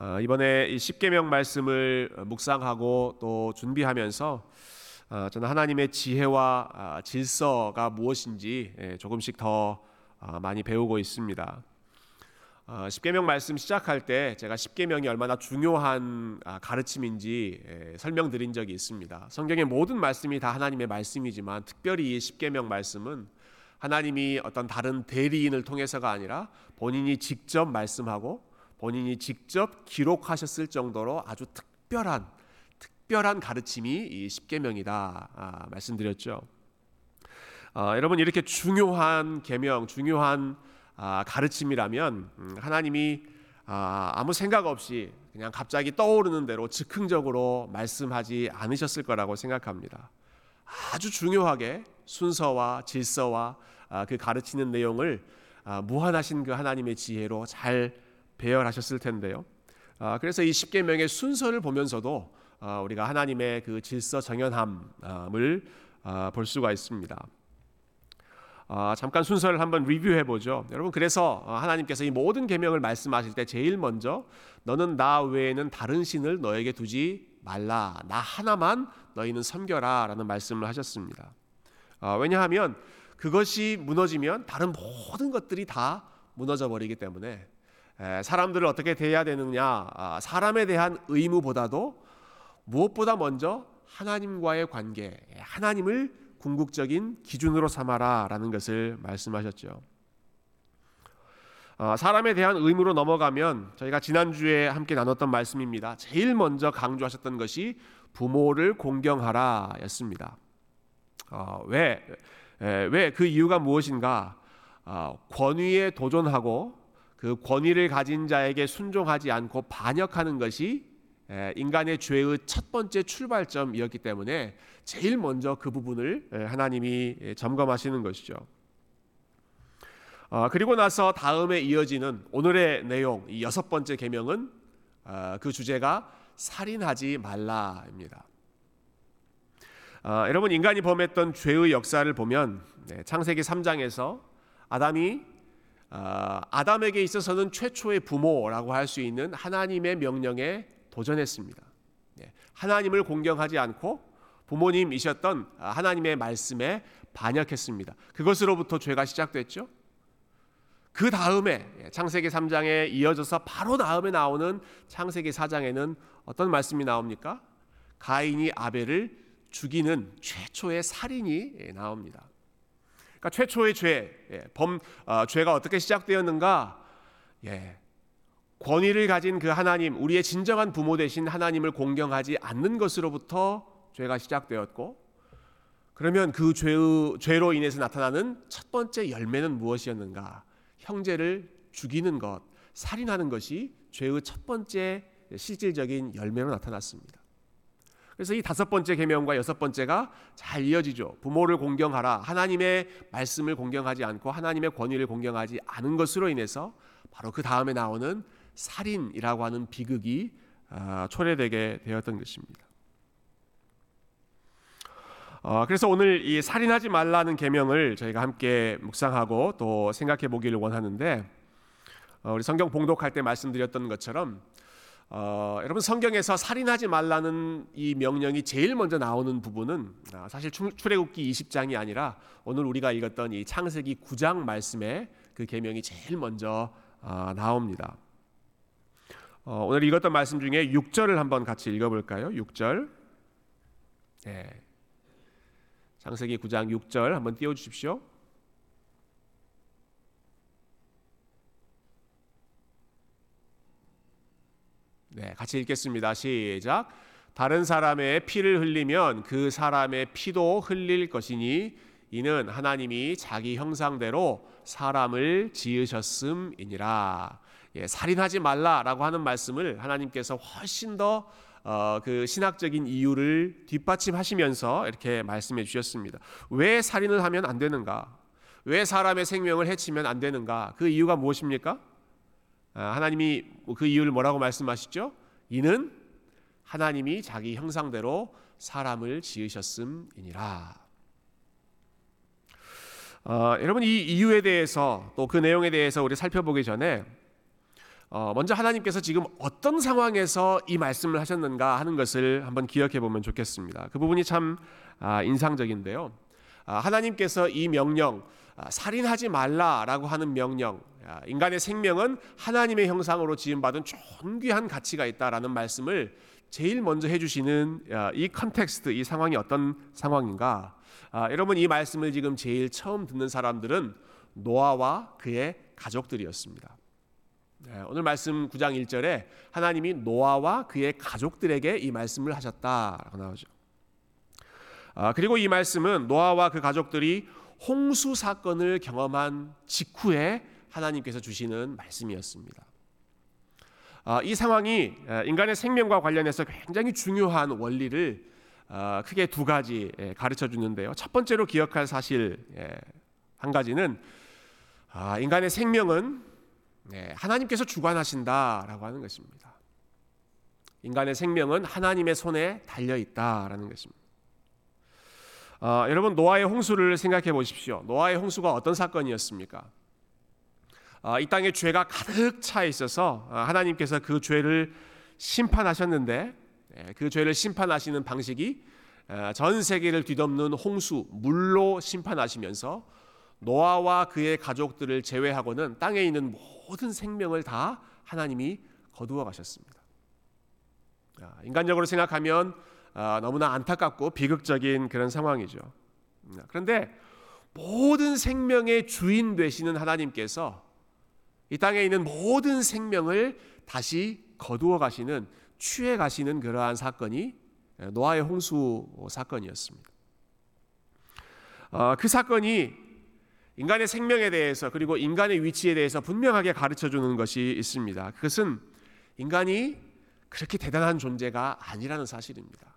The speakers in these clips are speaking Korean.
어, 이번에 이 십계명 말씀을 묵상하고 또 준비하면서 어, 저는 하나님의 지혜와 아, 질서가 무엇인지 예, 조금씩 더 아, 많이 배우고 있습니다. 어, 십계명 말씀 시작할 때 제가 십계명이 얼마나 중요한 아, 가르침인지 예, 설명드린 적이 있습니다. 성경의 모든 말씀이 다 하나님의 말씀이지만 특별히 이 십계명 말씀은 하나님이 어떤 다른 대리인을 통해서가 아니라 본인이 직접 말씀하고 본인이 직접 기록하셨을 정도로 아주 특별한 특별한 가르침이 이 십계명이다 아, 말씀드렸죠. 아, 여러분 이렇게 중요한 계명, 중요한 아, 가르침이라면 음, 하나님이 아, 아무 생각 없이 그냥 갑자기 떠오르는 대로 즉흥적으로 말씀하지 않으셨을 거라고 생각합니다. 아주 중요하게 순서와 질서와 아, 그 가르치는 내용을 아, 무한하신 그 하나님의 지혜로 잘 배열하셨을 텐데요. 아, 그래서 이 십계명의 순서를 보면서도 아, 우리가 하나님의 그 질서 정연함을 아, 볼 수가 있습니다. 잠깐 순서를 한번 리뷰해 보죠. 여러분 그래서 하나님께서 이 모든 계명을 말씀하실 때 제일 먼저 너는 나 외에는 다른 신을 너에게 두지 말라. 나 하나만 너희는 섬겨라라는 말씀을 하셨습니다. 왜냐하면 그것이 무너지면 다른 모든 것들이 다 무너져 버리기 때문에 사람들을 어떻게 대해야 되느냐, 아, 사람에 대한 의무보다도 무엇보다 먼저 하나님과의 관계, 하나님을 궁극적인 기준으로 삼아라라는 것을 말씀하셨죠. 아, 사람에 대한 의무로 넘어가면 저희가 지난주에 함께 나눴던 말씀입니다. 제일 먼저 강조하셨던 것이 부모를 공경하라였습니다. 어, 왜? 왜 그 이유가 무엇인가? 어, 권위에 도전하고 그 권위를 가진 자에게 순종하지 않고 반역하는 것이 인간의 죄의 첫 번째 출발점이었기 때문에 제일 먼저 그 부분을 하나님이 점검하시는 것이죠. 어, 그리고 나서 다음에 이어지는 오늘의 내용 이 여섯 번째 계명은 어, 그 주제가 살인하지 말라입니다. 어, 여러분 인간이 범했던 죄의 역사를 보면 네, 창세기 3장에서 아담이 아, 아담에게 있어서는 최초의 부모라고 할 수 있는 하나님의 명령에 도전했습니다. 예, 하나님을 공경하지 않고 부모님이셨던 하나님의 말씀에 반역했습니다. 그것으로부터 죄가 시작됐죠. 그 다음에 예, 창세기 3장에 이어져서 바로 다음에 나오는 창세기 4장에는 어떤 말씀이 나옵니까? 가인이 아벨을 죽이는 최초의 살인이 예, 나옵니다. 그러니까 최초의 죄, 예, 범 어, 죄가 어떻게 시작되었는가? 예, 권위를 가진 그 하나님, 우리의 진정한 부모 되신 하나님을 공경하지 않는 것으로부터 죄가 시작되었고, 그러면 그 죄의, 죄로 인해서 나타나는 첫 번째 열매는 무엇이었는가? 형제를 죽이는 것, 살인하는 것이 죄의 첫 번째 실질적인 열매로 나타났습니다. 그래서 이 다섯 번째 계명과 여섯 번째가 잘 이어지죠. 부모를 공경하라. 하나님의 말씀을 공경하지 않고 하나님의 권위를 공경하지 않은 것으로 인해서 바로 그 다음에 나오는 살인이라고 하는 비극이 아, 초래되게 되었던 것입니다. 어, 그래서 오늘 이 살인하지 말라는 계명을 저희가 함께 묵상하고 또 생각해 보기를 원하는데 어, 우리 성경 봉독할 때 말씀드렸던 것처럼 어, 여러분 성경에서 살인하지 말라는 이 명령이 제일 먼저 나오는 부분은 아, 사실 출애굽기 20장이 아니라 오늘 우리가 읽었던 이 창세기 9장 말씀에 그 계명이 제일 먼저 아, 나옵니다. 어, 오늘 읽었던 말씀 중에 6절을 한번 같이 읽어볼까요? 6절. 네. 창세기 9장 6절 한번 띄워주십시오. 네, 같이 읽겠습니다. 시작. 다른 사람의 피를 흘리면 그 사람의 피도 흘릴 것이니 이는 하나님이 자기 형상대로 사람을 지으셨음이니라. 예, 살인하지 말라라고 하는 말씀을 하나님께서 훨씬 더그 어, 신학적인 이유를 뒷받침하시면서 이렇게 말씀해 주셨습니다. 왜 살인을 하면 안 되는가? 왜 사람의 생명을 해치면 안 되는가? 그 이유가 무엇입니까? 아, 하나님이 그 이유를 뭐라고 말씀하시죠? 이는 하나님이 자기 형상대로 사람을 지으셨음이니라. 어, 여러분 이 이유에 대해서 또 그 내용에 대해서 우리 살펴보기 전에 어, 먼저 하나님께서 지금 어떤 상황에서 이 말씀을 하셨는가 하는 것을 한번 기억해 보면 좋겠습니다. 그 부분이 참 아, 인상적인데요. 아, 하나님께서 이 명령 아, 살인하지 말라라고 하는 명령 인간의 생명은 하나님의 형상으로 지음받은 존귀한 가치가 있다라는 말씀을 제일 먼저 해주시는 이 context 이 상황이 어떤 상황인가 여러분 이 말씀을 지금 제일 처음 듣는 사람들은 노아와 그의 가족들이었습니다. 네, 오늘 말씀 9장 1절에 하나님이 노아와 그의 가족들에게 이 말씀을 하셨다라고 나오죠. 아, 그리고 이 말씀은 노아와 그 가족들이 홍수 사건을 경험한 직후에 하나님께서 주시는 말씀이었습니다. 아, 이 상황이 인간의 생명과 관련해서 굉장히 중요한 원리를 아, 크게 두 가지 가르쳐 주는데요. 첫 번째로 기억할 사실 한 가지는 인간의 생명은 네, 하나님께서 주관하신다라고 하는 것입니다. 인간의 생명은 하나님의 손에 달려 있다라는 것입니다. 어, 여러분 노아의 홍수를 생각해 보십시오. 노아의 홍수가 어떤 사건이었습니까? 어, 이 땅에 죄가 가득 차 있어서 어, 하나님께서 그 죄를 심판하셨는데 네, 그 죄를 심판하시는 방식이 어, 전 세계를 뒤덮는 홍수 물로 심판하시면서 노아와 그의 가족들을 제외하고는 땅에 있는 모든 생명을 다 하나님이 거두어 가셨습니다. 인간적으로 생각하면 아, 너무나 안타깝고 비극적인 그런 상황이죠. 그런데 모든 생명의 주인 되시는 하나님께서 이 땅에 있는 모든 생명을 다시 거두어 가시는 취해 가시는 그러한 사건이 노아의 홍수 사건이었습니다. 어, 그 사건이 인간의 생명에 대해서 그리고 인간의 위치에 대해서 분명하게 가르쳐 주는 것이 있습니다. 그것은 인간이 그렇게 대단한 존재가 아니라는 사실입니다.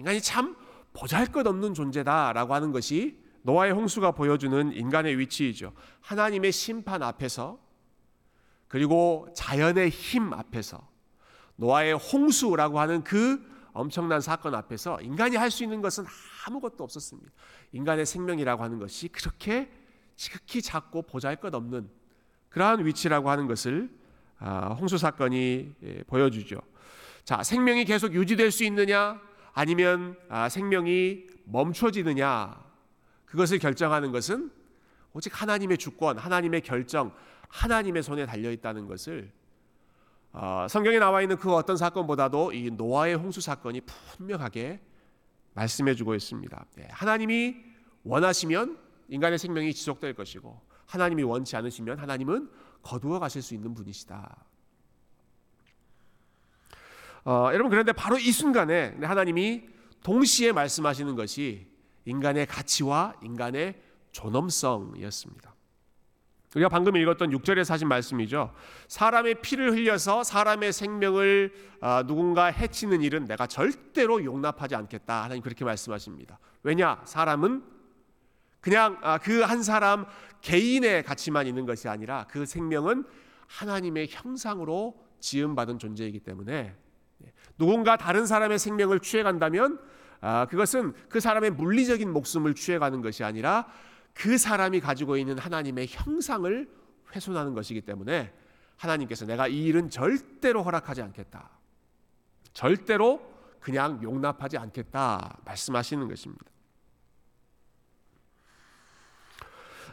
인간이 참 보잘것없는 존재다라고 하는 것이 노아의 홍수가 보여주는 인간의 위치이죠. 하나님의 심판 앞에서 그리고 자연의 힘 앞에서 노아의 홍수라고 하는 그 엄청난 사건 앞에서 인간이 할 수 있는 것은 아무것도 없었습니다. 인간의 생명이라고 하는 것이 그렇게 지극히 작고 보잘것없는 그러한 위치라고 하는 것을 아, 홍수 사건이 예, 보여주죠. 자, 생명이 계속 유지될 수 있느냐, 아니면 아, 생명이 멈춰지느냐, 그것을 결정하는 것은 오직 하나님의 주권, 하나님의 결정, 하나님의 손에 달려 있다는 것을 어, 성경에 나와 있는 그 어떤 사건보다도 이 노아의 홍수 사건이 분명하게 말씀해주고 있습니다. 네, 하나님이 원하시면 인간의 생명이 지속될 것이고 하나님이 원치 않으시면 하나님은 거두어 가실 수 있는 분이시다. 어, 여러분 그런데 바로 이 순간에 하나님이 동시에 말씀하시는 것이 인간의 가치와 인간의 존엄성이었습니다. 우리가 방금 읽었던 6절에서 하신 말씀이죠. 사람의 피를 흘려서 사람의 생명을 아, 누군가 해치는 일은 내가 절대로 용납하지 않겠다. 하나님 그렇게 말씀하십니다. 왜냐? 사람은 그냥 아, 그한 사람 개인의 가치만 있는 것이 아니라 그 생명은 하나님의 형상으로 지음받은 존재이기 때문에 예, 누군가 다른 사람의 생명을 취해간다면 아, 그것은 그 사람의 물리적인 목숨을 취해가는 것이 아니라 그 사람이 가지고 있는 하나님의 형상을 훼손하는 것이기 때문에 하나님께서 내가 이 일은 절대로 허락하지 않겠다. 절대로 그냥 용납하지 않겠다 말씀하시는 것입니다.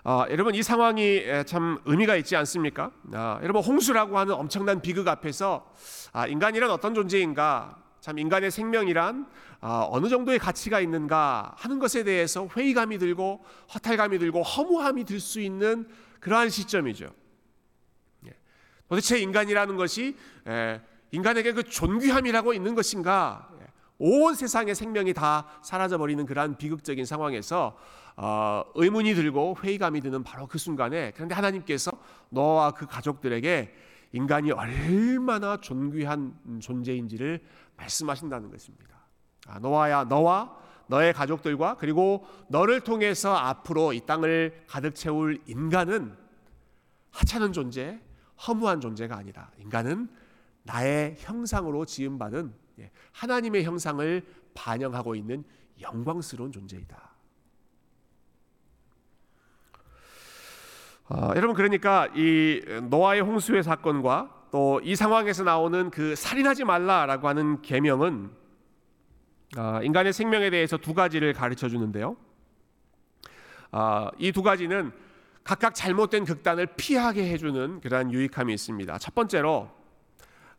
아, 여러분 이 상황이 참 의미가 있지 않습니까? 아, 여러분 홍수라고 하는 엄청난 비극 앞에서 아, 인간이란 어떤 존재인가? 참 인간의 생명이란 아, 어느 정도의 가치가 있는가 하는 것에 대해서 회의감이 들고 허탈감이 들고 허무함이 들 수 있는 그러한 시점이죠. 예. 도대체 인간이라는 것이 인간에게 그 존귀함이라고 있는 것인가? 예. 온 세상의 생명이 다 사라져 버리는 그러한 비극적인 상황에서 어, 의문이 들고 회의감이 드는 바로 그 순간에 그런데 하나님께서 너와 그 가족들에게 인간이 얼마나 존귀한 존재인지를 말씀하신다는 것입니다. 아, 너와야 너와 너의 가족들과 그리고 너를 통해서 앞으로 이 땅을 가득 채울 인간은 하찮은 존재, 허무한 존재가 아니라 인간은 나의 형상으로 지음받은 예, 하나님의 형상을 반영하고 있는 영광스러운 존재이다. 어, 여러분 그러니까 이 노아의 홍수의 사건과 또 이 상황에서 나오는 그 살인하지 말라라고 하는 계명은 어, 인간의 생명에 대해서 두 가지를 가르쳐 주는데요. 어, 이두 가지는 각각 잘못된 극단을 피하게 해주는 그러한 유익함이 있습니다. 첫 번째로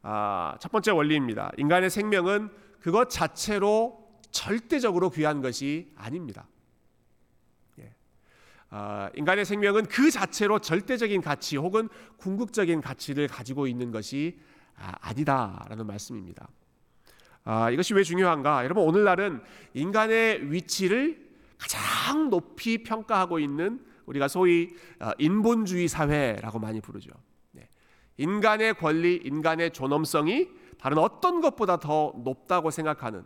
아, 첫 번째 원리입니다. 인간의 생명은 그것 자체로 절대적으로 귀한 것이 아닙니다. 예. 아, 인간의 생명은 그 자체로 절대적인 가치 혹은 궁극적인 가치를 가지고 있는 것이 아, 니다라는 말씀입니다. 아, 이것이 왜 중요한가? 여러분 오늘날은 인간의 위치를 가장 높이 평가하고 있는 우리가 소위 어, 인본주의 사회라고 많이 부르죠. 네. 인간의 권리, 인간의 존엄성이 다른 어떤 것보다 더 높다고 생각하는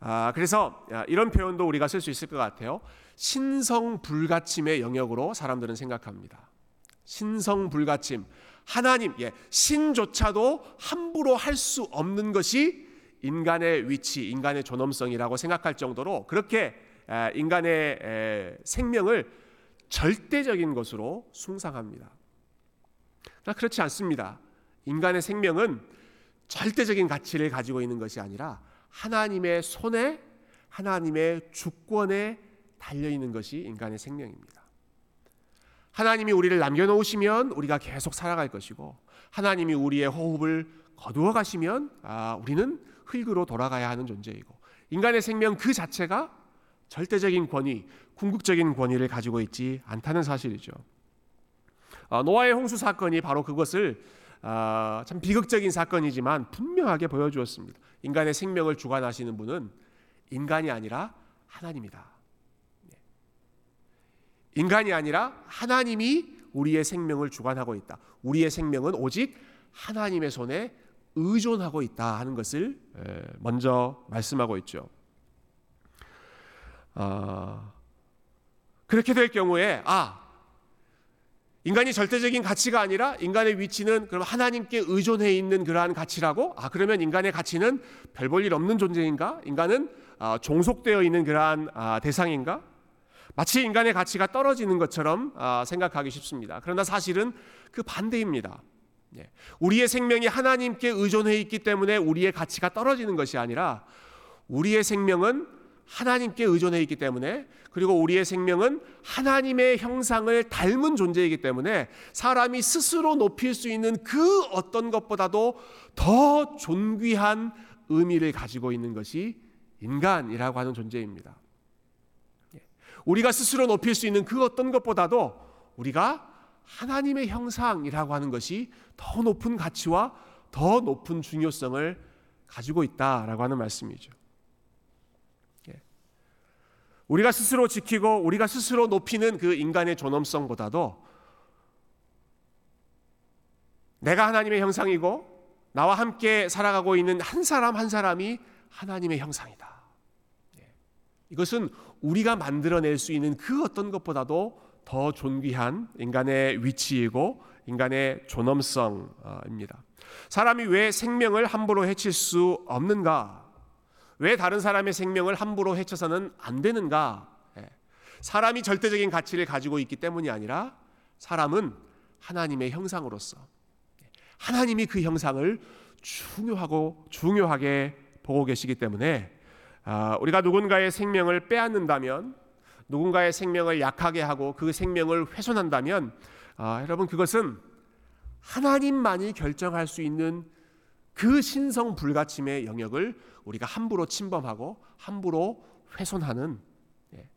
아, 그래서 이런 표현도 우리가 쓸 수 있을 것 같아요. 신성 불가침의 영역으로 사람들은 생각합니다. 신성 불가침. 하나님, 예, 신조차도 함부로 할 수 없는 것이 인간의 위치, 인간의 존엄성이라고 생각할 정도로 그렇게 인간의 생명을 절대적인 것으로 숭상합니다. 그렇지 않습니다. 인간의 생명은 절대적인 가치를 가지고 있는 것이 아니라 하나님의 손에 하나님의 주권에 달려 있는 것이 인간의 생명입니다. 하나님이 우리를 남겨 놓으시면 우리가 계속 살아갈 것이고 하나님이 우리의 호흡을 거두어 가시면 아, 우리는 흙으로 돌아가야 하는 존재이고 인간의 생명 그 자체가 절대적인 권위, 궁극적인 권위를 가지고 있지 않다는 사실이죠. 아, 노아의 홍수 사건이 바로 그것을 아, 참 비극적인 사건이지만 분명하게 보여주었습니다. 인간의 생명을 주관하시는 분은 인간이 아니라 하나님이다. 네. 인간이 아니라 하나님이 우리의 생명을 주관하고 있다. 우리의 생명은 오직 하나님의 손에 의존하고 있다 하는 것을 먼저 말씀하고 있죠. 아, 그렇게 될 경우에 아 인간이 절대적인 가치가 아니라 인간의 위치는 그럼 하나님께 의존해 있는 그러한 가치라고? 아 그러면 인간의 가치는 별 볼 일 없는 존재인가? 인간은 아, 종속되어 있는 그러한 아, 대상인가? 마치 인간의 가치가 떨어지는 것처럼 아, 생각하기 쉽습니다. 그러나 사실은 그 반대입니다. 예. 우리의 생명이 하나님께 의존해 있기 때문에 우리의 가치가 떨어지는 것이 아니라 우리의 생명은 하나님께 의존해 있기 때문에 그리고 우리의 생명은 하나님의 형상을 닮은 존재이기 때문에 사람이 스스로 높일 수 있는 그 어떤 것보다도 더 존귀한 의미를 가지고 있는 것이 인간이라고 하는 존재입니다. 예. 우리가 스스로 높일 수 있는 그 어떤 것보다도 우리가 하나님의 형상이라고 하는 것이 더 높은 가치와 더 높은 중요성을 가지고 있다라고 하는 말씀이죠. 예. 우리가 스스로 지키고 우리가 스스로 높이는 그 인간의 존엄성보다도 내가 하나님의 형상이고 나와 함께 살아가고 있는 한 사람 한 사람이 하나님의 형상이다. 예. 이것은 우리가 만들어낼 수 있는 그 어떤 것보다도 더 존귀한 인간의 위치이고 인간의 존엄성입니다. 사람이 왜 생명을 함부로 해칠 수 없는가? 왜 다른 사람의 생명을 함부로 해쳐서는 안 되는가? 예. 사람이 절대적인 가치를 가지고 있기 때문이 아니라 사람은 하나님의 형상으로서 하나님이 그 형상을 중요하고 중요하게 보고 계시기 때문에 아, 우리가 누군가의 생명을 빼앗는다면 누군가의 생명을 약하게 하고 그 생명을 훼손한다면 아, 여러분 그것은 하나님만이 결정할 수 있는 그 신성 불가침의 영역을 우리가 함부로 침범하고 함부로 훼손하는 예,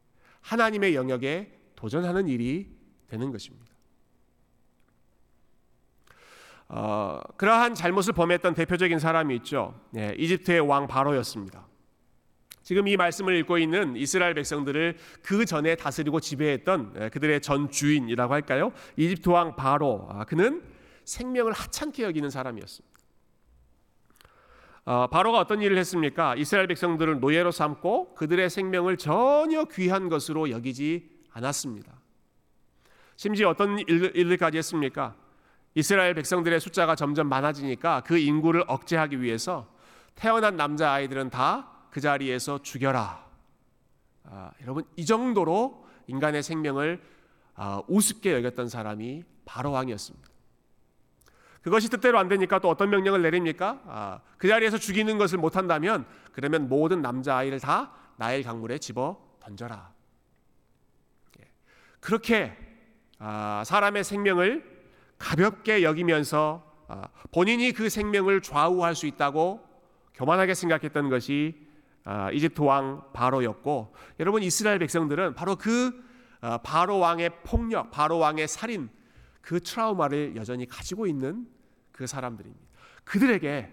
하나님의 영역에 도전하는 일이 되는 것입니다. 어, 그러한 잘못을 범했던 대표적인 사람이 있죠. 예, 이집트의 왕 바로였습니다. 지금 이 말씀을 읽고 있는 이스라엘 백성들을 그 전에 다스리고 지배했던 예, 그들의 전 주인이라고 할까요? 이집트 왕 바로. 아, 그는 생명을 하찮게 여기는 사람이었습니다. 어, 바로가 어떤 일을 했습니까? 이스라엘 백성들을 노예로 삼고 그들의 생명을 전혀 귀한 것으로 여기지 않았습니다. 심지어 어떤 일, 까지 했습니까? 이스라엘 백성들의 숫자가 점점 많아지니까 그 인구를 억제하기 위해서 태어난 남자 아이들은 다 그 자리에서 죽여라. 아, 여러분 이 정도로 인간의 생명을 아, 우습게 여겼던 사람이 바로 왕이었습니다. 그것이 뜻대로 안 되니까 또 어떤 명령을 내립니까? 아, 그 자리에서 죽이는 것을 못한다면 그러면 모든 남자 아이를 다 나일 강물에 집어 던져라. 예. 그렇게 아, 사람의 생명을 가볍게 여기면서 아, 본인이 그 생명을 좌우할 수 있다고 교만하게 생각했던 것이 아, 이집트 왕 바로였고 여러분 이스라엘 백성들은 바로 그 아, 바로 왕의 폭력, 바로 왕의 살인 그 트라우마를 여전히 가지고 있는 그 사람들입니다. 그들에게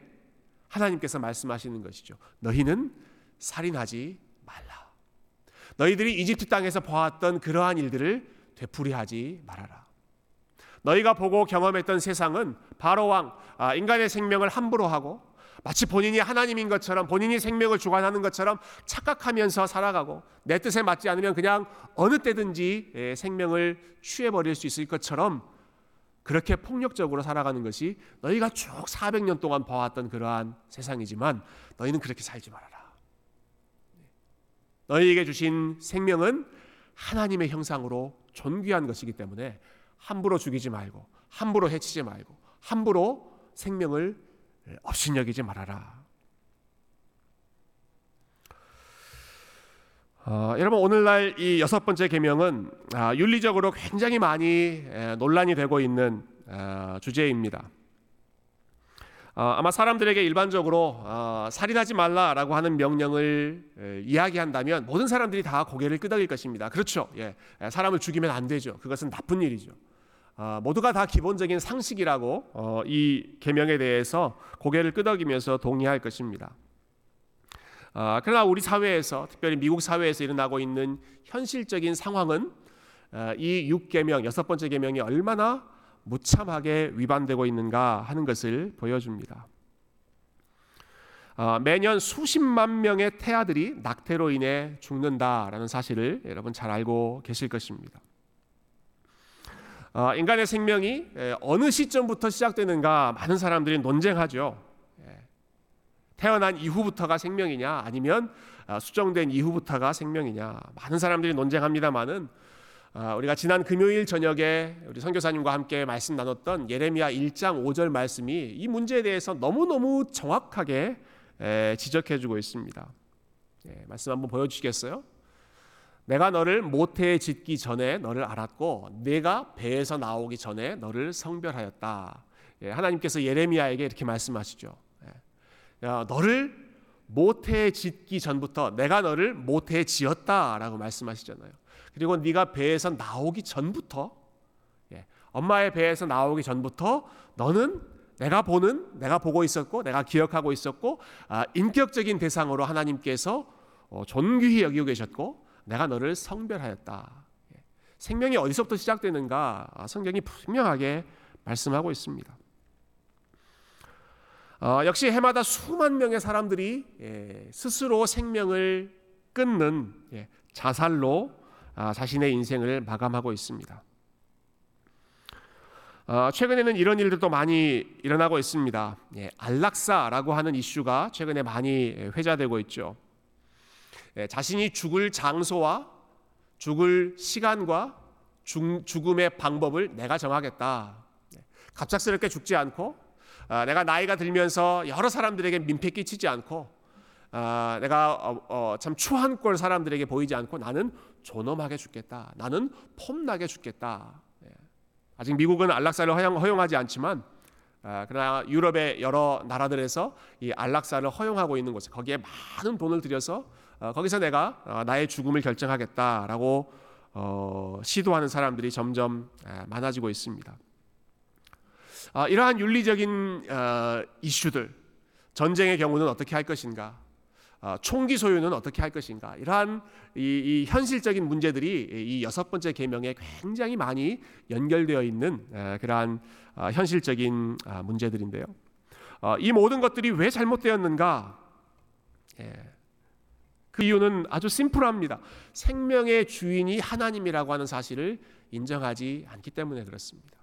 하나님께서 말씀하시는 것이죠. 너희는 살인하지 말라. 너희들이 이집트 땅에서 보았던 그러한 일들을 되풀이하지 말아라. 너희가 보고 경험했던 세상은 바로 왕 아, 인간의 생명을 함부로 하고 마치 본인이 하나님인 것처럼 본인이 생명을 주관하는 것처럼 착각하면서 살아가고 내 뜻에 맞지 않으면 그냥 어느 때든지 예, 생명을 취해 버릴 수 있을 것처럼 그렇게 폭력적으로 살아가는 것이 너희가 쭉 400년 동안 봐왔던 그러한 세상이지만 너희는 그렇게 살지 말아라. 너희에게 주신 생명은 하나님의 형상으로 존귀한 것이기 때문에 함부로 죽이지 말고 함부로 해치지 말고 함부로 생명을 업신여기지 말아라. 어, 여러분 오늘날 이 여섯 번째 계명은 아, 윤리적으로 굉장히 많이 에, 논란이 되고 있는 아, 주제입니다. 어, 아마 사람들에게 일반적으로 어, 살인하지 말라라고 하는 명령을 에, 이야기한다면 모든 사람들이 다 고개를 끄덕일 것입니다. 그렇죠. 예, 사람을 죽이면 안 되죠. 그것은 나쁜 일이죠. 어, 모두가 다 기본적인 상식이라고 어, 이 계명에 대해서 고개를 끄덕이면서 동의할 것입니다. 어, 그러나 우리 사회에서 특별히 미국 사회에서 일어나고 있는 현실적인 상황은 어, 이 6계명 여섯 번째 계명이 얼마나 무참하게 위반되고 있는가 하는 것을 보여줍니다. 어, 매년 수십만 명의 태아들이 낙태로 인해 죽는다라는 사실을 여러분 잘 알고 계실 것입니다. 어, 인간의 생명이 어느 시점부터 시작되는가 많은 사람들이 논쟁하죠. 예. 태어난 이후부터가 생명이냐 아니면 아, 수정된 이후부터가 생명이냐 많은 사람들이 논쟁합니다만은 아, 우리가 지난 금요일 저녁에 우리 선교사님과 함께 말씀 나눴던 예레미야 1장 5절 말씀이 이 문제에 대해서 너무너무 정확하게 지적해 주고 있습니다. 예, 말씀 한번 보여 주시겠어요? 내가 너를 모태에 짓기 전에 너를 알았고 내가 배에서 나오기 전에 너를 성별하였다. 예, 하나님께서 예레미야에게 이렇게 말씀하시죠. 예, 야, 너를 모태에 짓기 전부터 내가 너를 모태에 지었다라고 말씀하시잖아요. 그리고 네가 배에서 나오기 전부터 예, 엄마의 배에서 나오기 전부터 너는 내가 보는 내가 보고 있었고 내가 기억하고 있었고 아, 인격적인 대상으로 하나님께서 어, 존귀히 여기고 계셨고 내가 너를 성별하였다. 예. 생명이 어디서부터 시작되는가 아, 성경이 분명하게 말씀하고 있습니다. 어, 역시 해마다 수만 명의 사람들이 예, 스스로 생명을 끊는 예, 자살로 아, 자신의 인생을 마감하고 있습니다. 어, 최근에는 이런 일들도 많이 일어나고 있습니다. 예, 안락사라고 하는 이슈가 최근에 많이 회자되고 있죠. 예, 자신이 죽을 장소와 죽을 시간과 죽, 음의 방법을 내가 정하겠다. 예, 갑작스럽게 죽지 않고 아, 내가 나이가 들면서 여러 사람들에게 민폐 끼치지 않고 아, 내가 어, 어, 참 추한 꼴 사람들에게 보이지 않고 나는 존엄하게 죽겠다. 나는 폼나게 죽겠다. 예. 아직 미국은 안락사를 허용, 허용하지 않지만 아, 그러나 유럽의 여러 나라들에서 이 안락사를 허용하고 있는 곳에 거기에 많은 돈을 들여서 어, 거기서 내가 어, 나의 죽음을 결정하겠다라고 어, 시도하는 사람들이 점점 많아지고 있습니다. 이러한 윤리적인 이슈들, 전쟁의 경우는 어떻게 할 것인가, 총기 소유는 어떻게 할 것인가, 이러한 이, 이 현실적인 문제들이 이 여섯 번째 계명에 굉장히 많이 연결되어 있는 그러한 현실적인 문제들인데요. 이 모든 것들이 왜 잘못되었는가? 예. 그 이유는 아주 심플합니다. 생명의 주인이 하나님이라고 하는 사실을 인정하지 않기 때문에 그렇습니다.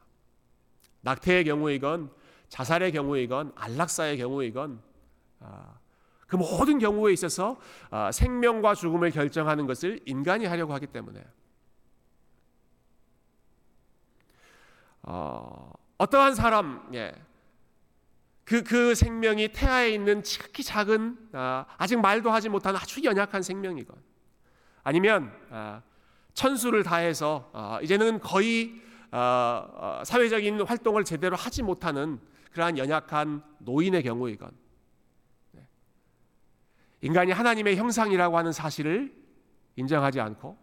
낙태의 경우이건 자살의 경우이건 안락사의 경우이건 아, 그 모든 경우에 있어서 아, 생명과 죽음을 결정하는 것을 인간이 하려고 하기 때문에 어, 어떠한 사람, 예, 그, 그 생명이 태아에 있는 지극히 작은 아, 아직 말도 하지 못한 아주 연약한 생명이건 아니면 아, 천수를 다해서 아, 이제는 거의 사회적인 활동을 제대로 하지 못하는 그러한 연약한 노인의 경우이건 네. 인간이 하나님의 형상이라고 하는 사실을 인정하지 않고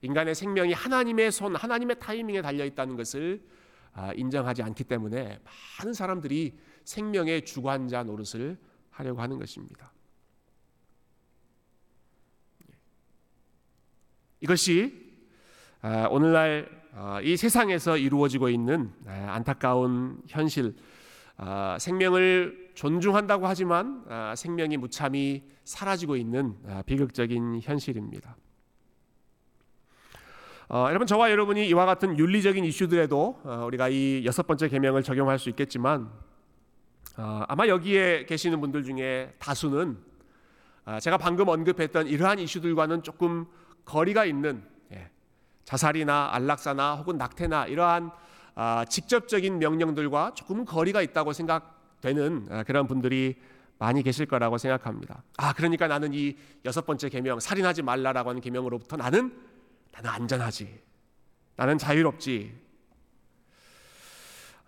인간의 생명이 하나님의 손, 하나님의 타이밍에 달려 있다는 것을 아, 인정하지 않기 때문에 많은 사람들이 생명의 주관자 노릇을 하려고 하는 것입니다. 이것이 아, 오늘날 아, 이 세상에서 이루어지고 있는 아, 안타까운 현실, 생명을 존중한다고 하지만 생명이 무참히 사라지고 있는 비극적인 현실입니다. 어, 여러분 저와 여러분이 이와 같은 윤리적인 이슈들에도 어, 우리가 이 여섯 번째 계명을 적용할 수 있겠지만 어, 아마 여기에 계시는 분들 중에 다수는 아, 제가 방금 언급했던 이러한 이슈들과는 조금 거리가 있는 예, 자살이나 안락사나 혹은 낙태나 이러한 아, 직접적인 명령들과 조금 거리가 있다고 생각되는 아, 그런 분들이 많이 계실 거라고 생각합니다. 아 그러니까 나는 이 여섯 번째 계명 살인하지 말라라고 하는 계명으로부터 나는 나는 안전하지, 나는 자유롭지,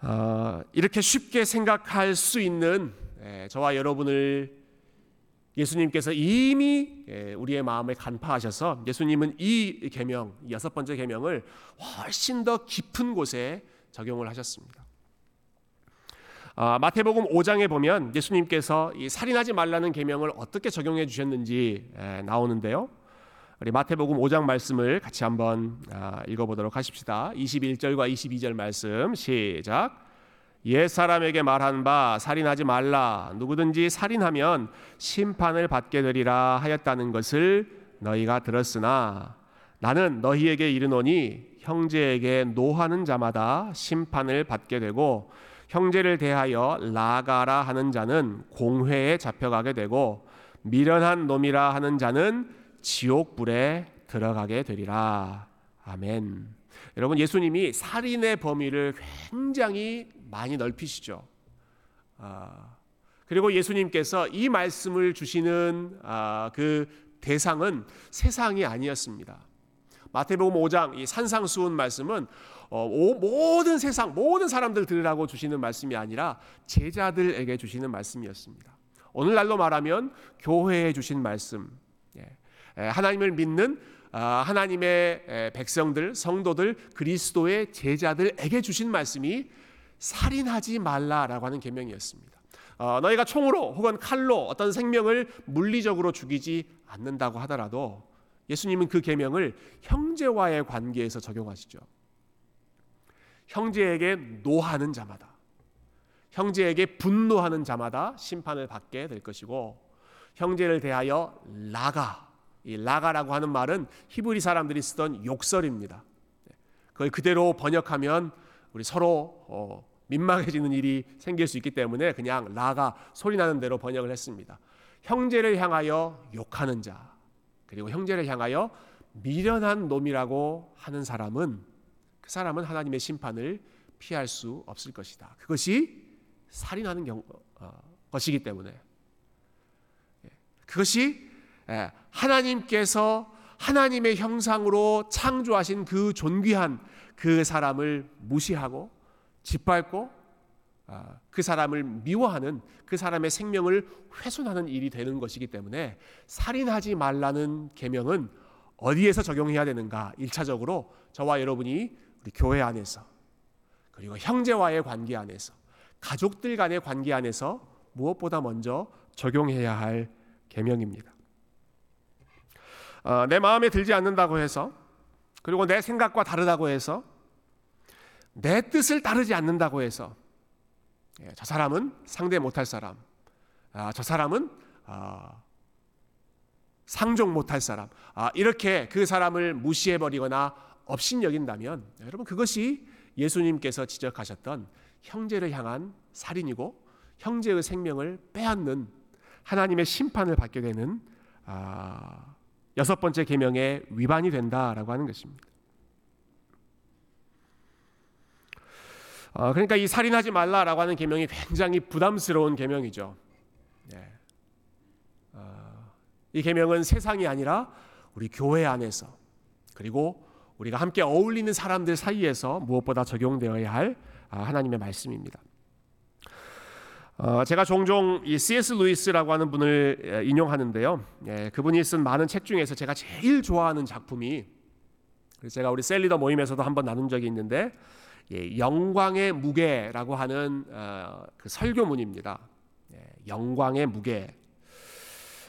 어, 이렇게 쉽게 생각할 수 있는 예, 저와 여러분을 예수님께서 이미 예, 우리의 마음을 간파하셔서 예수님은 이 계명 여섯 번째 계명을 훨씬 더 깊은 곳에 적용을 하셨습니다. 아, 마태복음 5장에 보면 예수님께서 이 살인하지 말라는 계명을 어떻게 적용해 주셨는지 예, 나오는데요. 우리 마태복음 5장 말씀을 같이 한번 아, 읽어보도록 하십시다. 21절과 22절 말씀 시작. 옛 사람에게 말한 바 살인하지 말라 누구든지 살인하면 심판을 받게 되리라 하였다는 것을 너희가 들었으나 나는 너희에게 이르노니 형제에게 노하는 자마다 심판을 받게 되고 형제를 대하여 나가라 하는 자는 공회에 잡혀가게 되고 미련한 놈이라 하는 자는 지옥 불에 들어가게 되리라. 아멘. 여러분 예수님이 살인의 범위를 굉장히 많이 넓히시죠. 아, 그리고 예수님께서 이 말씀을 주시는 아, 그 대상은 세상이 아니었습니다. 마태복음 5장 이 산상수훈 말씀은 어, 오, 모든 세상 모든 사람들 들으라고 주시는 말씀이 아니라 제자들에게 주시는 말씀이었습니다. 오늘날로 말하면 교회에 주신 말씀, 하나님을 믿는 아, 하나님의 백성들, 성도들, 그리스도의 제자들에게 주신 말씀이 살인하지 말라라고 하는 계명이었습니다. 어, 너희가 총으로 혹은 칼로 어떤 생명을 물리적으로 죽이지 않는다고 하더라도 예수님은 그 계명을 형제와의 관계에서 적용하시죠. 형제에게 노하는 자마다, 형제에게 분노하는 자마다 심판을 받게 될 것이고, 형제를 대하여 라가 이 라가라고 하는 말은 히브리 사람들이 쓰던 욕설입니다. 그걸 그대로 번역하면 우리 서로 어, 민망해지는 일이 생길 수 있기 때문에 그냥 라가 소리 나는 대로 번역을 했습니다. 형제를 향하여 욕하는 자, 그리고 형제를 향하여 미련한 놈이라고 하는 사람은 그 사람은 하나님의 심판을 피할 수 없을 것이다. 그것이 살인하는 경, 어, 것이기 때문에 예, 그것이 예, 하나님께서 하나님의 형상으로 창조하신 그 존귀한 그 사람을 무시하고 짓밟고 아, 그 사람을 미워하는 그 사람의 생명을 훼손하는 일이 되는 것이기 때문에 살인하지 말라는 계명은 어디에서 적용해야 되는가? 1차적으로 저와 여러분이 우리 교회 안에서 그리고 형제와의 관계 안에서 가족들 간의 관계 안에서 무엇보다 먼저 적용해야 할 계명입니다. 어, 내 마음에 들지 않는다고 해서 그리고 내 생각과 다르다고 해서 내 뜻을 따르지 않는다고 해서 예, 저 사람은 상대 못할 사람, 아, 저 사람은 아, 상종 못할 사람, 아, 이렇게 그 사람을 무시해 버리거나 업신여긴다면 여러분 그것이 예수님께서 지적하셨던 형제를 향한 살인이고 형제의 생명을 빼앗는 하나님의 심판을 받게 되는 아, 여섯 번째 계명의 위반이 된다라고 하는 것입니다. 어, 그러니까 이 살인하지 말라라고 하는 계명이 굉장히 부담스러운 계명이죠. 예. 어, 이 계명은 세상이 아니라 우리 교회 안에서 그리고 우리가 함께 어울리는 사람들 사이에서 무엇보다 적용되어야 할 아, 하나님의 말씀입니다. 어, 제가 종종 이 C.S. 루이스라고 하는 분을 인용하는데요. 예, 그분이 쓴 많은 책 중에서 제가 제일 좋아하는 작품이 제가 우리 셀리더 모임에서도 한번 나눈 적이 있는데 예, 영광의 무게라고 하는 어, 그 설교문입니다. 예, 영광의 무게.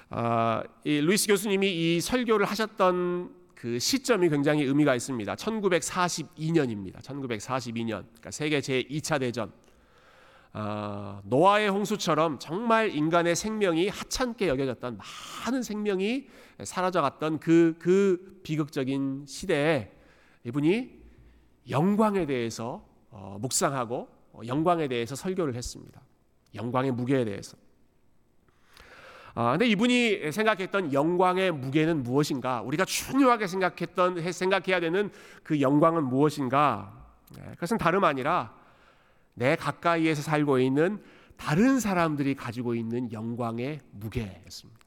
어, 이 루이스 교수님이 이 설교를 하셨던 그 시점이 굉장히 의미가 있습니다. 1942년입니다. 1942년. 그러니까 세계 제 2차 대전. 어, 노아의 홍수처럼 정말 인간의 생명이 하찮게 여겨졌던 많은 생명이 사라져갔던 그, 그 비극적인 시대에 이분이 영광에 대해서 어, 묵상하고 어, 영광에 대해서 설교를 했습니다. 영광의 무게에 대해서. 아, 근데 이분이 생각했던 영광의 무게는 무엇인가? 우리가 중요하게 생각했던 생각해야 되는 그 영광은 무엇인가? 네, 그것은 다름 아니라 내 가까이에서 살고 있는 다른 사람들이 가지고 있는 영광의 무게였습니다.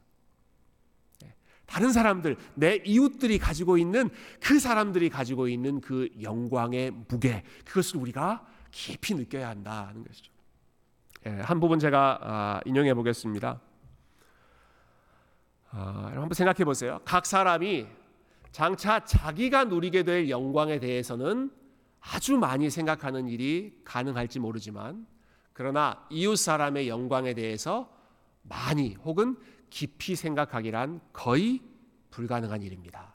네, 다른 사람들, 내 이웃들이 가지고 있는 그 사람들이 가지고 있는 그 영광의 무게, 그것을 우리가 깊이 느껴야 한다는 것이죠. 네, 한 부분 제가 아, 인용해 보겠습니다. 아, 한번 생각해 보세요. 각 사람이 장차 자기가 누리게 될 영광에 대해서는 아주 많이 생각하는 일이 가능할지 모르지만 그러나 이웃 사람의 영광에 대해서 많이 혹은 깊이 생각하기란 거의 불가능한 일입니다.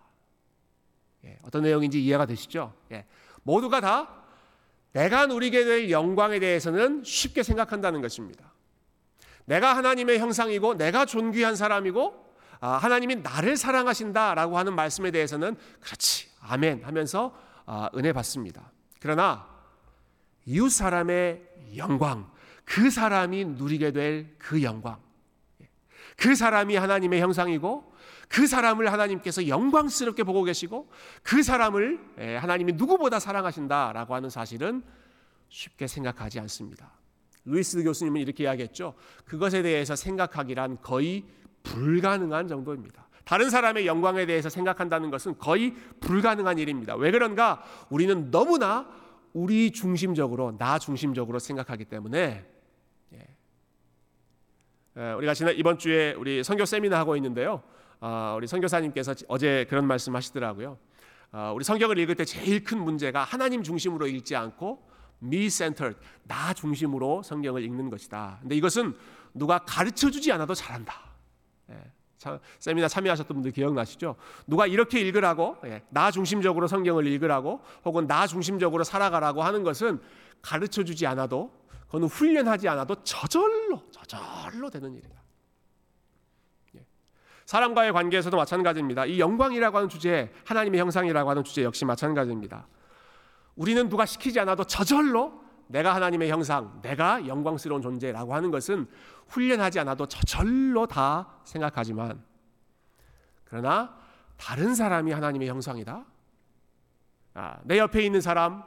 예, 어떤 내용인지 이해가 되시죠? 예, 모두가 다 내가 누리게 될 영광에 대해서는 쉽게 생각한다는 것입니다. 내가 하나님의 형상이고 내가 존귀한 사람이고 아, 하나님이 나를 사랑하신다라고 하는 말씀에 대해서는 그렇지 아멘 하면서 아, 은혜 받습니다. 그러나 이웃 사람의 영광, 그 사람이 누리게 될 그 영광, 그 사람이 하나님의 형상이고 그 사람을 하나님께서 영광스럽게 보고 계시고 그 사람을 예, 하나님이 누구보다 사랑하신다라고 하는 사실은 쉽게 생각하지 않습니다. 루이스 교수님은 이렇게 이야기했죠. 그것에 대해서 생각하기란 거의 불가능한 정도입니다. 다른 사람의 영광에 대해서 생각한다는 것은 거의 불가능한 일입니다. 왜 그런가? 우리는 너무나 우리 중심적으로, 나 중심적으로 생각하기 때문에 예. 우리가 지난 이번 주에 우리 선교 세미나 하고 있는데요. 아, 우리 선교사님께서 어제 그런 말씀하시더라고요. 아, 우리 성경을 읽을 때 제일 큰 문제가 하나님 중심으로 읽지 않고 me centered 나 중심으로 성경을 읽는 것이다. 근데 이것은 누가 가르쳐 주지 않아도 잘한다. 예. 세미나 참여하셨던 분들 기억나시죠? 누가 이렇게 읽으라고 예, 나 중심적으로 성경을 읽으라고 혹은 나 중심적으로 살아가라고 하는 것은 가르쳐 주지 않아도 그건 훈련하지 않아도 저절로 저절로 되는 일이다. 예. 사람과의 관계에서도 마찬가지입니다. 이 영광이라고 하는 주제, 하나님의 형상이라고 하는 주제 역시 마찬가지입니다. 우리는 누가 시키지 않아도 저절로 내가 하나님의 형상, 내가 영광스러운 존재라고 하는 것은 훈련하지 않아도 저절로 다 생각하지만 그러나 다른 사람이 하나님의 형상이다. 아, 내 옆에 있는 사람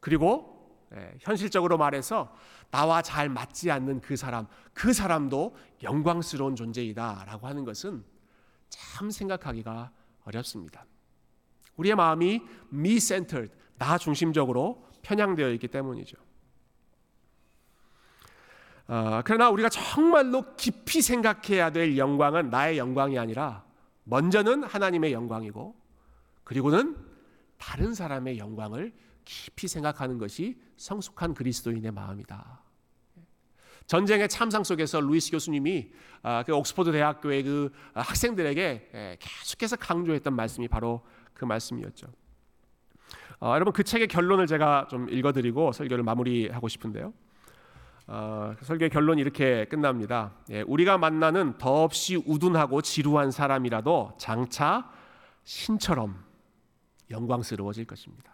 그리고 예, 현실적으로 말해서 나와 잘 맞지 않는 그 사람, 그 사람도 영광스러운 존재이다라고 하는 것은 참 생각하기가 어렵습니다. 우리의 마음이 me-centered, 나 중심적으로 편향되어 있기 때문이죠. 어, 그러나 우리가 정말로 깊이 생각해야 될 영광은 나의 영광이 아니라 먼저는 하나님의 영광이고 그리고는 다른 사람의 영광을 깊이 생각하는 것이 성숙한 그리스도인의 마음이다. 전쟁의 참상 속에서 루이스 교수님이 아, 그 옥스퍼드 대학교의 그 학생들에게 예, 계속해서 강조했던 말씀이 바로 그 말씀이었죠. 어, 여러분 그 책의 결론을 제가 좀 읽어드리고 설교를 마무리하고 싶은데요. 어, 그 설교의 결론이 이렇게 끝납니다. 예, 우리가 만나는 더없이 우둔하고 지루한 사람이라도 장차 신처럼 영광스러워질 것입니다.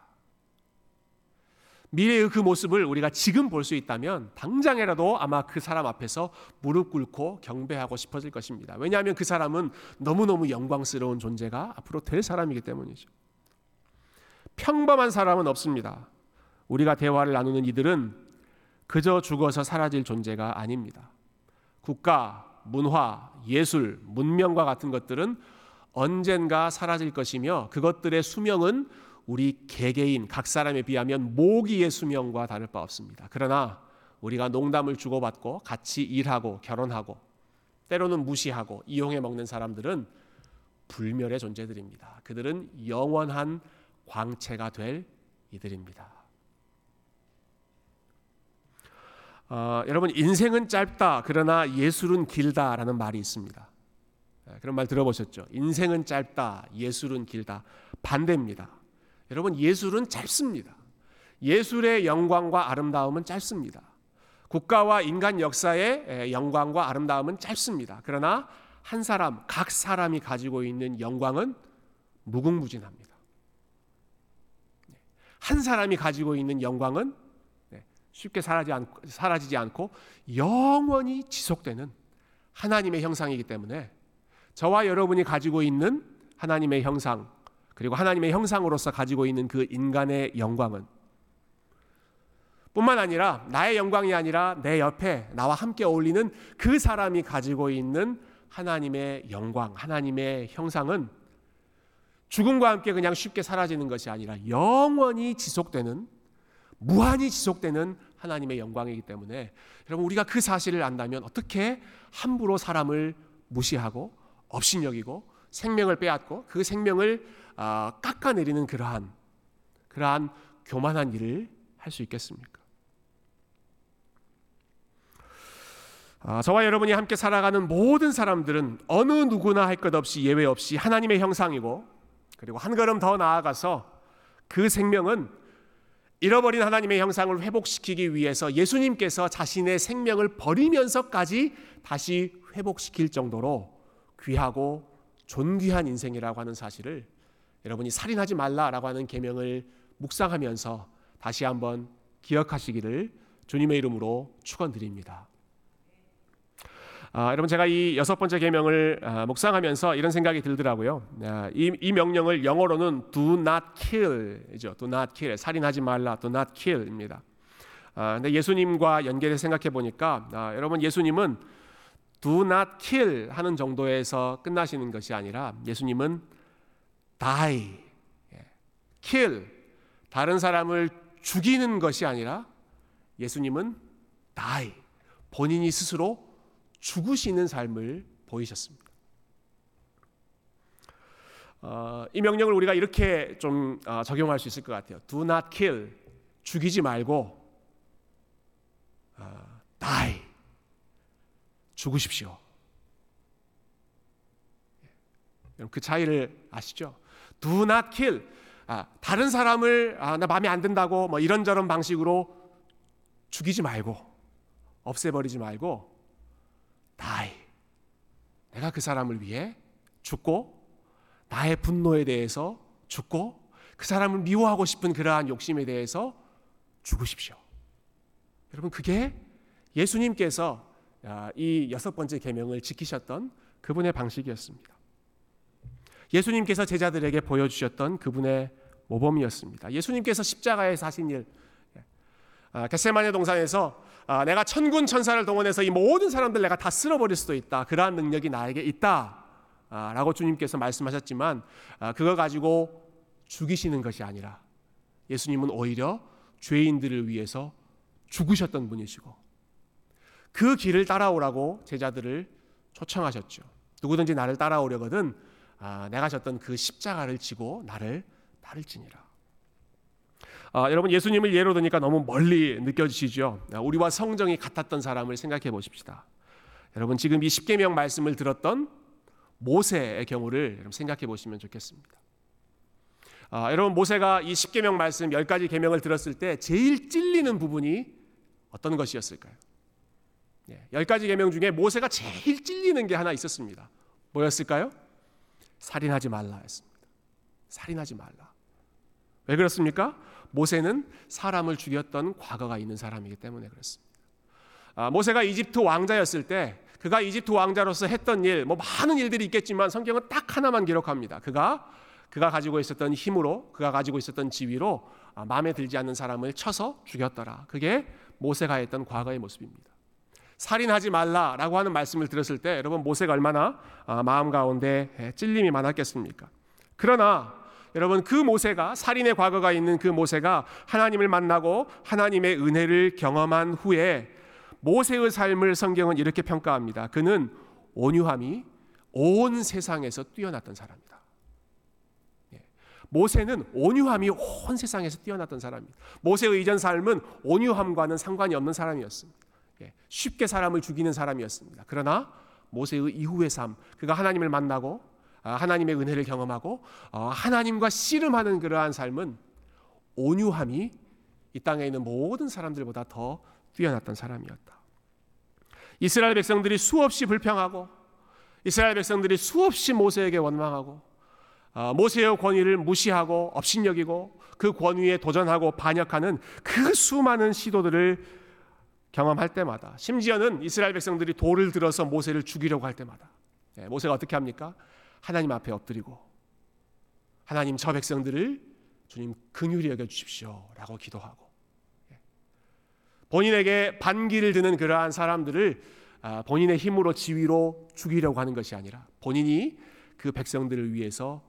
미래의 그 모습을 우리가 지금 볼 수 있다면 당장이라도 아마 그 사람 앞에서 무릎 꿇고 경배하고 싶어질 것입니다. 왜냐하면 그 사람은 너무너무 영광스러운 존재가 앞으로 될 사람이기 때문이죠. 평범한 사람은 없습니다. 우리가 대화를 나누는 이들은 그저 죽어서 사라질 존재가 아닙니다. 국가, 문화, 예술, 문명과 같은 것들은 언젠가 사라질 것이며 그것들의 수명은 우리 개개인 각 사람에 비하면 모기의 수명과 다를 바 없습니다. 그러나 우리가 농담을 주고받고 같이 일하고 결혼하고 때로는 무시하고 이용해 먹는 사람들은 불멸의 존재들입니다. 그들은 영원한 광채가 될 이들입니다. 어, 여러분 인생은 짧다 그러나 예술은 길다라는 말이 있습니다. 네, 그런 말 들어보셨죠? 인생은 짧다 예술은 길다 반대입니다. 여러분 예술은 짧습니다. 예술의 영광과 아름다움은 짧습니다. 국가와 인간 역사의 영광과 아름다움은 짧습니다. 그러나 한 사람, 각 사람이 가지고 있는 영광은 무궁무진합니다. 네. 한 사람이 가지고 있는 영광은 네, 쉽게 사라지지 않고 영원히 지속되는 하나님의 형상이기 때문에 저와 여러분이 가지고 있는 하나님의 형상, 그리고 하나님의 형상으로서 가지고 있는 그 인간의 영광은 뿐만 아니라 나의 영광이 아니라 내 옆에 나와 함께 어울리는 그 사람이 가지고 있는 하나님의 영광, 하나님의 형상은 죽음과 함께 그냥 쉽게 사라지는 것이 아니라 영원히 지속되는 무한히 지속되는 하나님의 영광이기 때문에 여러분 우리가 그 사실을 안다면 어떻게 함부로 사람을 무시하고 업신여기고 생명을 빼앗고 그 생명을 아, 깎아내리는 그러한 그러한 교만한 일을 할 수 있겠습니까? 아, 저와 여러분이 함께 살아가는 모든 사람들은 어느 누구나 할 것 없이 예외 없이 하나님의 형상이고 그리고 한 걸음 더 나아가서 그 생명은 잃어버린 하나님의 형상을 회복시키기 위해서 예수님께서 자신의 생명을 버리면서까지 다시 회복시킬 정도로 귀하고 존귀한 인생이라고 하는 사실을 여러분이 살인하지 말라라고 하는 계명을 묵상하면서 다시 한번 기억하시기를 주님의 이름으로 축원드립니다. 아, 여러분 제가 이 여섯 번째 계명을 아, 묵상하면서 이런 생각이 들더라고요. 아, 이, 이, 명령을 영어로는 do not kill이죠. do not kill 살인하지 말라 do not kill입니다. 아, 근데 예수님과 연결해 생각해 보니까 아, 여러분 예수님은 do not kill 하는 정도에서 끝나시는 것이 아니라 예수님은 die, 예, kill 다른 사람을 죽이는 것이 아니라 예수님은 die 본인이 스스로 죽으시는 삶을 보이셨습니다. 어, 이 명령을 우리가 이렇게 좀 어, 적용할 수 있을 것 같아요. Do not kill, 죽이지 말고 어, die, 죽으십시오. 그 차이를 아시죠? Do not kill, 아, 다른 사람을 아, 나 마음에 안 든다고 뭐 이런저런 방식으로 죽이지 말고 없애버리지 말고 die. 내가 그 사람을 위해 죽고 나의 분노에 대해서 죽고 그 사람을 미워하고 싶은 그러한 욕심에 대해서 죽으십시오. 여러분 그게 예수님께서 아, 이 여섯 번째 계명을 지키셨던 그분의 방식이었습니다. 예수님께서 제자들에게 보여주셨던 그분의 모범이었습니다. 예수님께서 십자가에 사신 일, 아, 겟세마네 동산에서 아, 내가 천군 천사를 동원해서 이 모든 사람들 내가 다 쓸어버릴 수도 있다. 그러한 능력이 나에게 있다. 아, 라고 주님께서 말씀하셨지만 아, 그거 가지고 죽이시는 것이 아니라 예수님은 오히려 죄인들을 위해서 죽으셨던 분이시고 그 길을 따라오라고 제자들을 초청하셨죠. 누구든지 나를 따라오려거든 내가 졌던 그 십자가를 지고 나를 따를지니라. 아, 여러분 예수님을 예로 드니까 너무 멀리 느껴지시죠? 아, 우리와 성정이 같았던 사람을 생각해 보십시다. 여러분 지금 이 십계명 말씀을 들었던 모세의 경우를 생각해 보시면 좋겠습니다. 아, 여러분 모세가 이 십계명 말씀 열 가지 계명을 들었을 때 제일 찔리는 부분이 어떤 것이었을까요? 예, 열 가지 계명 중에 모세가 제일 찔리는 게 하나 있었습니다. 뭐였을까요? 살인하지 말라였습니다. 살인하지 말라. 왜 그렇습니까? 모세는 사람을 죽였던 과거가 있는 사람이기 때문에 그렇습니다. 아, 모세가 이집트 왕자였을 때 그가 이집트 왕자로서 했던 일, 뭐 많은 일들이 있겠지만 성경은 딱 하나만 기록합니다. 그가 그가 가지고 있었던 힘으로, 그가 가지고 있었던 지위로 아, 마음에 들지 않는 사람을 쳐서 죽였더라. 그게 모세가 했던 과거의 모습입니다. 살인하지 말라라고 하는 말씀을 들었을 때 여러분 모세가 얼마나 아, 마음 가운데 예, 찔림이 많았겠습니까? 그러나 여러분 그 모세가 살인의 과거가 있는 그 모세가 하나님을 만나고 하나님의 은혜를 경험한 후에 모세의 삶을 성경은 이렇게 평가합니다. 그는 온유함이 온 세상에서 뛰어났던 사람이다. 예. 모세는 온유함이 온 세상에서 뛰어났던 사람입니다. 모세의 이전 삶은 온유함과는 상관이 없는 사람이었습니다. 예. 쉽게 사람을 죽이는 사람이었습니다. 그러나 모세의 이후의 삶, 그가 하나님을 만나고 아, 하나님의 은혜를 경험하고 어, 하나님과 씨름하는 그러한 삶은 온유함이 이 땅에 있는 모든 사람들보다 더 뛰어났던 사람이었다. 이스라엘 백성들이 수없이 불평하고 이스라엘 백성들이 수없이 모세에게 원망하고 어, 모세의 권위를 무시하고 업신여기고 그 권위에 도전하고 반역하는 그 수많은 시도들을 경험할 때마다 심지어는 이스라엘 백성들이 돌을 들어서 모세를 죽이려고 할 때마다 예, 모세가 어떻게 합니까? 하나님 앞에 엎드리고 하나님 저 백성들을 주님 긍휼히 여겨 주십시오라고 기도하고 예. 본인에게 반기를 드는 그러한 사람들을 아, 본인의 힘으로 지위로 죽이려고 하는 것이 아니라 본인이 그 백성들을 위해서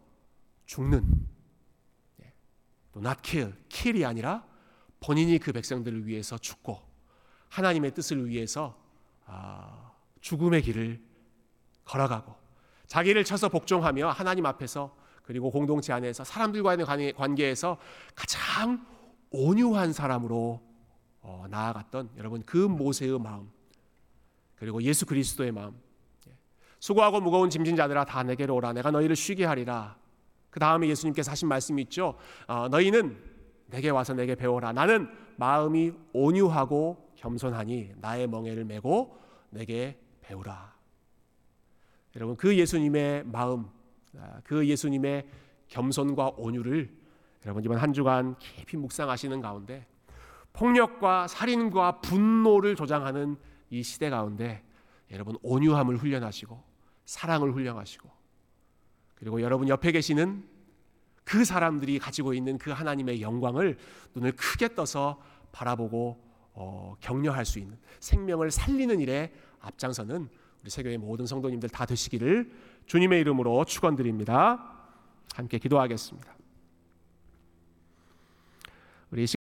죽는 예. 또 not kill, kill이 아니라 본인이 그 백성들을 위해서 죽고 하나님의 뜻을 위해서 아, 죽음의 길을 걸어가고 자기를 쳐서 복종하며 하나님 앞에서 그리고 공동체 안에서 사람들과의 관계에서 가장 온유한 사람으로 어, 나아갔던 여러분 그 모세의 마음 그리고 예수 그리스도의 마음. 예. 수고하고 무거운 짐진 자들아 다 내게로 오라. 내가 너희를 쉬게 하리라. 그 다음에 예수님께서 하신 말씀이 있죠. 어, 너희는 내게 와서 내게 배워라. 나는 마음이 온유하고 겸손하니 나의 멍에를 메고 내게 배우라 여러분 그 예수님의 마음, 아, 그 예수님의 겸손과 온유를 여러분 이번 한 주간 깊이 묵상하시는 가운데 폭력과 살인과 분노를 조장하는 이 시대 가운데 여러분 온유함을 훈련하시고 사랑을 훈련하시고 그리고 여러분 옆에 계시는 그 사람들이 가지고 있는 그 하나님의 영광을 눈을 크게 떠서 바라보고 어, 격려할 수 있는 생명을 살리는 일에 앞장서는 우리 세교의 모든 성도님들 다 되시기를 주님의 이름으로 축원드립니다. 함께 기도하겠습니다. 우리